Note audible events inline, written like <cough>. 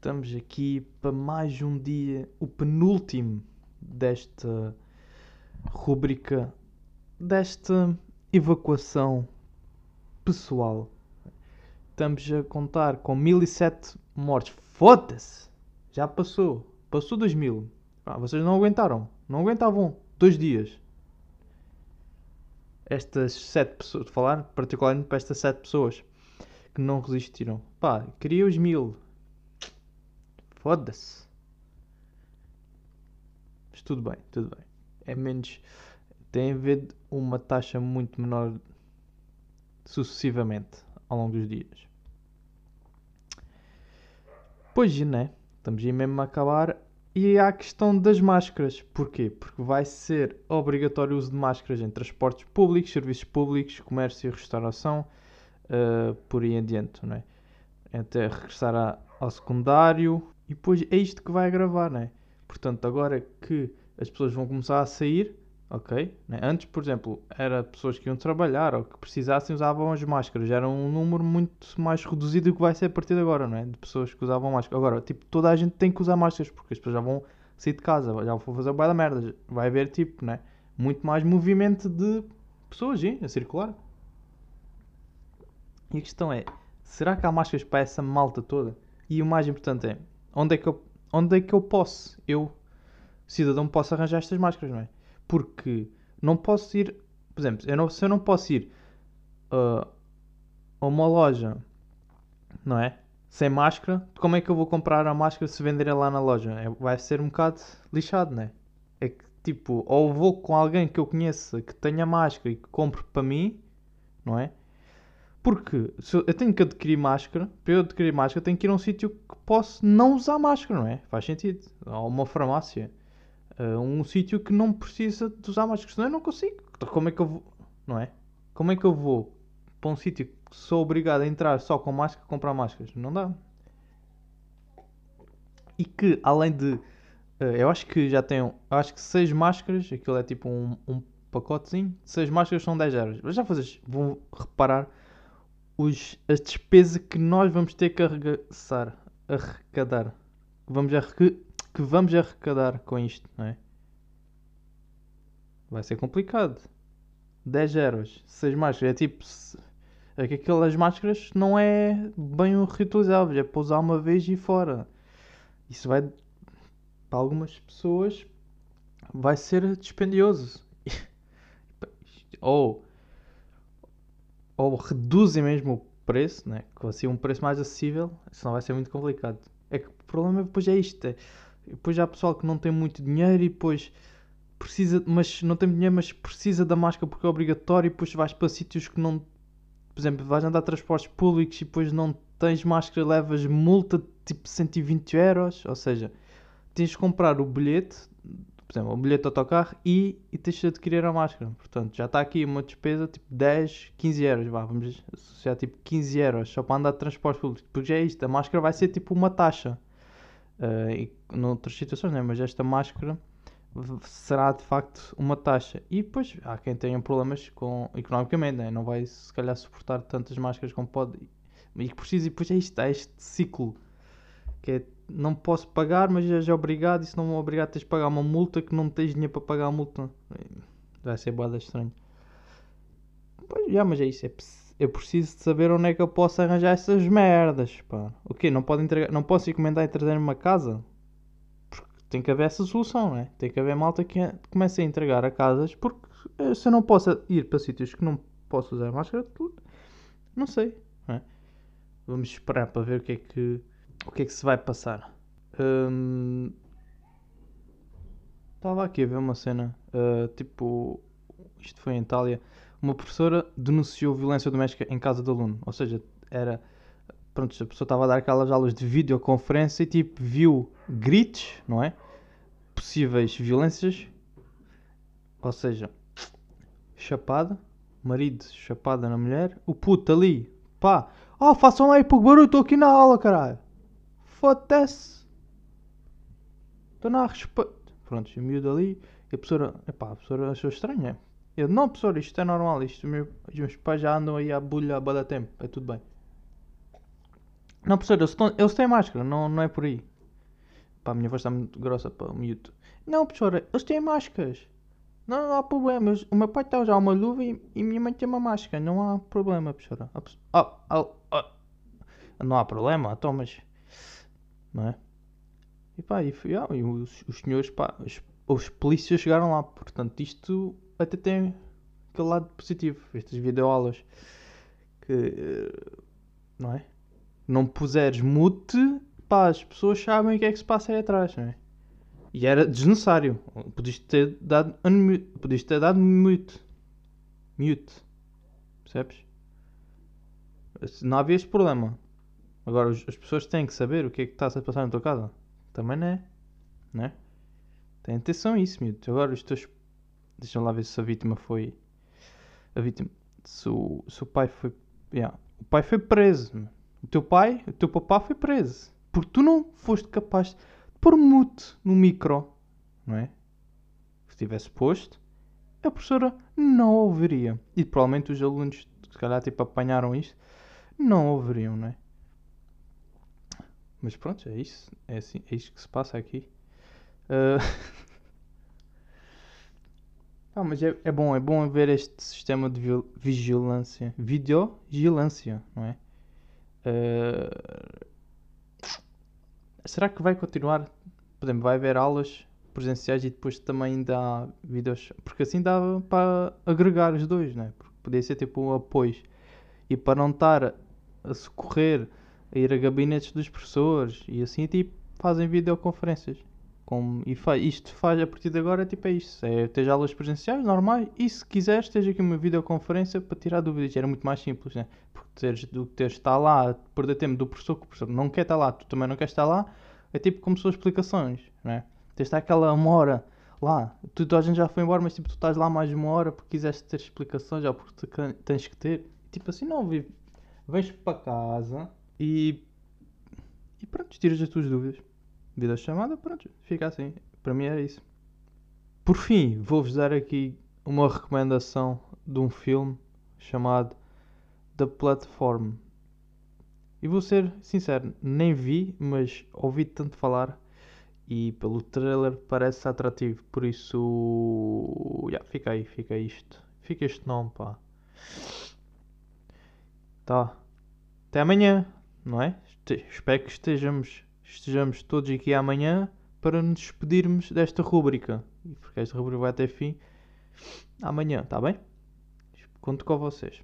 Estamos aqui para mais um dia, o penúltimo desta rubrica, desta evacuação pessoal. Estamos a contar com 1007 mortes. Foda-se! Já passou. Passou 2000. Ah, vocês não aguentaram. Não aguentavam dois dias. Estas sete pessoas, de falar particularmente para estas sete pessoas que não resistiram. Pá, queria os mil. Foda-se. Mas tudo bem, tudo bem. É menos. Tem havido uma taxa muito menor sucessivamente ao longo dos dias. Pois, né? Estamos aí mesmo a acabar. E há a questão das máscaras. Porquê? Porque vai ser obrigatório o uso de máscaras em transportes públicos, serviços públicos, comércio e restauração, uh, por aí em diante, não é? Até regressar a, ao secundário. E depois é isto que vai agravar, não é? Portanto, agora que as pessoas vão começar a sair, ok? Né? Antes, por exemplo, era pessoas que iam trabalhar ou que precisassem usavam as máscaras. Era um número muito mais reduzido do que vai ser a partir de agora, não é? De pessoas que usavam máscara. Agora, tipo, toda a gente tem que usar máscaras porque as pessoas já vão sair de casa, já vão fazer boa da merda. Vai haver, tipo, né? Muito mais movimento de pessoas, hein? A circular. E a questão é, será que há máscaras para essa malta toda? E o mais importante é, onde é que eu, onde é que eu posso, eu, cidadão, posso arranjar estas máscaras, não é? Porque não posso ir, por exemplo, eu não, se eu não posso ir uh, a uma loja, não é? Sem máscara, como é que eu vou comprar a máscara se venderem lá na loja? É, vai ser um bocado lixado, não é? É que tipo, ou vou com alguém que eu conheça que tenha máscara e que compre para mim, não é? Porque eu tenho que adquirir máscara, para eu adquirir máscara, tenho que ir a um sítio que posso não usar máscara, não é? Faz sentido. Ou uma farmácia uh, um sítio que não precisa de usar máscara, senão eu não consigo. Então, como é que eu vou, não é? Como é que eu vou para um sítio que sou obrigado a entrar só com máscara comprar máscaras? Não dá. E que além de. Uh, eu acho que já tenho. Acho que 6 máscaras, aquilo é tipo um, um pacotezinho. 6 máscaras são 10 euros. Mas já vocês vão reparar os, as despesas que nós vamos ter que arregaçar, arrecadar. Vamos arrecadar que vamos arrecadar com isto, não é? Vai ser complicado. 10 euros, 6 máscaras, é tipo. É que aquelas máscaras não é bem reutilizável, é para usar uma vez e fora. Isso vai. Para algumas pessoas vai ser dispendioso. <laughs> ou. Ou reduzem mesmo o preço, né? que ser um preço mais acessível, senão vai ser muito complicado. É que o problema depois é isto. É, depois há pessoal que não tem muito dinheiro e depois precisa, mas não tem dinheiro, mas precisa da máscara porque é obrigatório e depois vais para sítios que não, por exemplo, vais andar transportes públicos e depois não tens máscara, levas multa de tipo 120 euros, ou seja, tens de comprar o bilhete, por exemplo, o bilhete de autocarro e, e tens de adquirir a máscara. Portanto, já está aqui uma despesa tipo 10, 15 euros, vá, vamos associar tipo 15 euros só para andar de transportes públicos, porque já é isto, a máscara vai ser tipo uma taxa. Uh, e noutras situações, né? mas esta máscara será de facto uma taxa. E depois há quem tenha problemas com, economicamente, né? não vai se calhar suportar tantas máscaras como pode e que precisa. E depois é isto, é este ciclo que é não posso pagar, mas já, já é obrigado. E se não me obrigado, tens de pagar uma multa que não tens dinheiro para pagar a multa. Vai ser boada estranho. Pois já, mas é isso. É, eu preciso de saber onde é que eu posso arranjar essas merdas, pá. O quê? Não, pode entregar, não posso encomendar e trazer uma casa? Porque tem que haver essa solução, né? Tem que haver malta que comece a entregar a casas, porque eh, se eu não posso ir para sítios que não posso usar máscara, não sei, né? Vamos esperar para ver o que é que, o que, é que se vai passar. Hum... Estava aqui a ver uma cena, uh, tipo, isto foi em Itália uma professora denunciou violência doméstica em casa do aluno. Ou seja, era. Pronto, a pessoa estava a dar aquelas aulas de videoconferência e tipo viu gritos, não é? Possíveis violências. Ou seja, chapada, marido chapada na mulher, o puto ali, pá, oh, façam lá aí pouco barulho, estou aqui na aula, caralho. Foda-se. Estou na respeito. Pronto, o miúdo ali, e a professora, epá, a professora achou estranho, é? Eu, não, professor, isto é normal, isto, meu, os meus pais já andam aí à bulha há bada tempo, é tudo bem. Não, professor, eles, eles têm máscara, não, não é por aí. Pá, a minha voz está muito grossa para o mute. Não, professora, eles têm máscaras. Não, não há problema. O meu pai está a usar uma luva e, e minha mãe tem uma máscara. Não há problema, professora. Ah, ah, ah. Não há problema, então. Não é? E pá, e, ah, e os, os senhores, pá, os, os polícias chegaram lá. Portanto, isto até tem aquele lado positivo. Estas videoaulas que. Não é? Não puseres mute, pá, as pessoas sabem o que é que se passa aí atrás, não é? E era desnecessário. Podias ter dado unmute. Podias ter dado mute. Mute. Percebes? Não havia este problema. Agora as pessoas têm que saber o que é que está a passar na tua casa. Também não é. Não é? Tem atenção a isso, mute. Agora os teus. Deixa lá ver se a vítima foi. A vítima. Se o, se o pai foi. Yeah. O pai foi preso. O teu pai, o teu papá foi preso. Porque tu não foste capaz pôr mute no micro, não é? Se tivesse posto, a professora não ouviria. E provavelmente os alunos, se calhar, tipo, apanharam isto, não ouviriam, não é? Mas pronto, é isso. É, assim, é isto que se passa aqui. Uh... ah, <laughs> mas é, é, bom, é bom ver este sistema de vigilância. Videogilância, não é? Uh será que vai continuar? Por exemplo, vai haver aulas presenciais e depois também dá vídeos. Porque assim dava para agregar os dois, né? Porque podia ser tipo um apoio. E para não estar a socorrer, a ir a gabinetes dos professores e assim, tipo, fazem videoconferências. Com, e fa, isto faz a partir de agora tipo é isto. É ter aulas presenciais normais e se quiseres esteja aqui uma videoconferência para tirar dúvidas. Era muito mais simples, né? Porque teres, do que teres estar lá, perder tempo do professor que o professor não quer estar lá, tu também não queres estar lá, é tipo como são explicações, né? Tens de estar aquela uma hora lá, tu, a gente já foi embora, mas tipo tu estás lá mais uma hora porque quiseste ter explicações ou porque tens que ter. Tipo assim, não, vens para casa e. E pronto, tiras as tuas dúvidas chamada pronto, fica assim. Para mim era isso. Por fim, vou-vos dar aqui uma recomendação de um filme chamado The Platform. E vou ser sincero, nem vi, mas ouvi tanto falar e pelo trailer parece atrativo. Por isso, yeah, fica aí, fica isto. Fica este nome, pá. Tá. Até amanhã, não é? Espero que estejamos estejamos todos aqui amanhã para nos despedirmos desta rúbrica. Porque esta rúbrica vai até fim amanhã, está bem? Conto com vocês.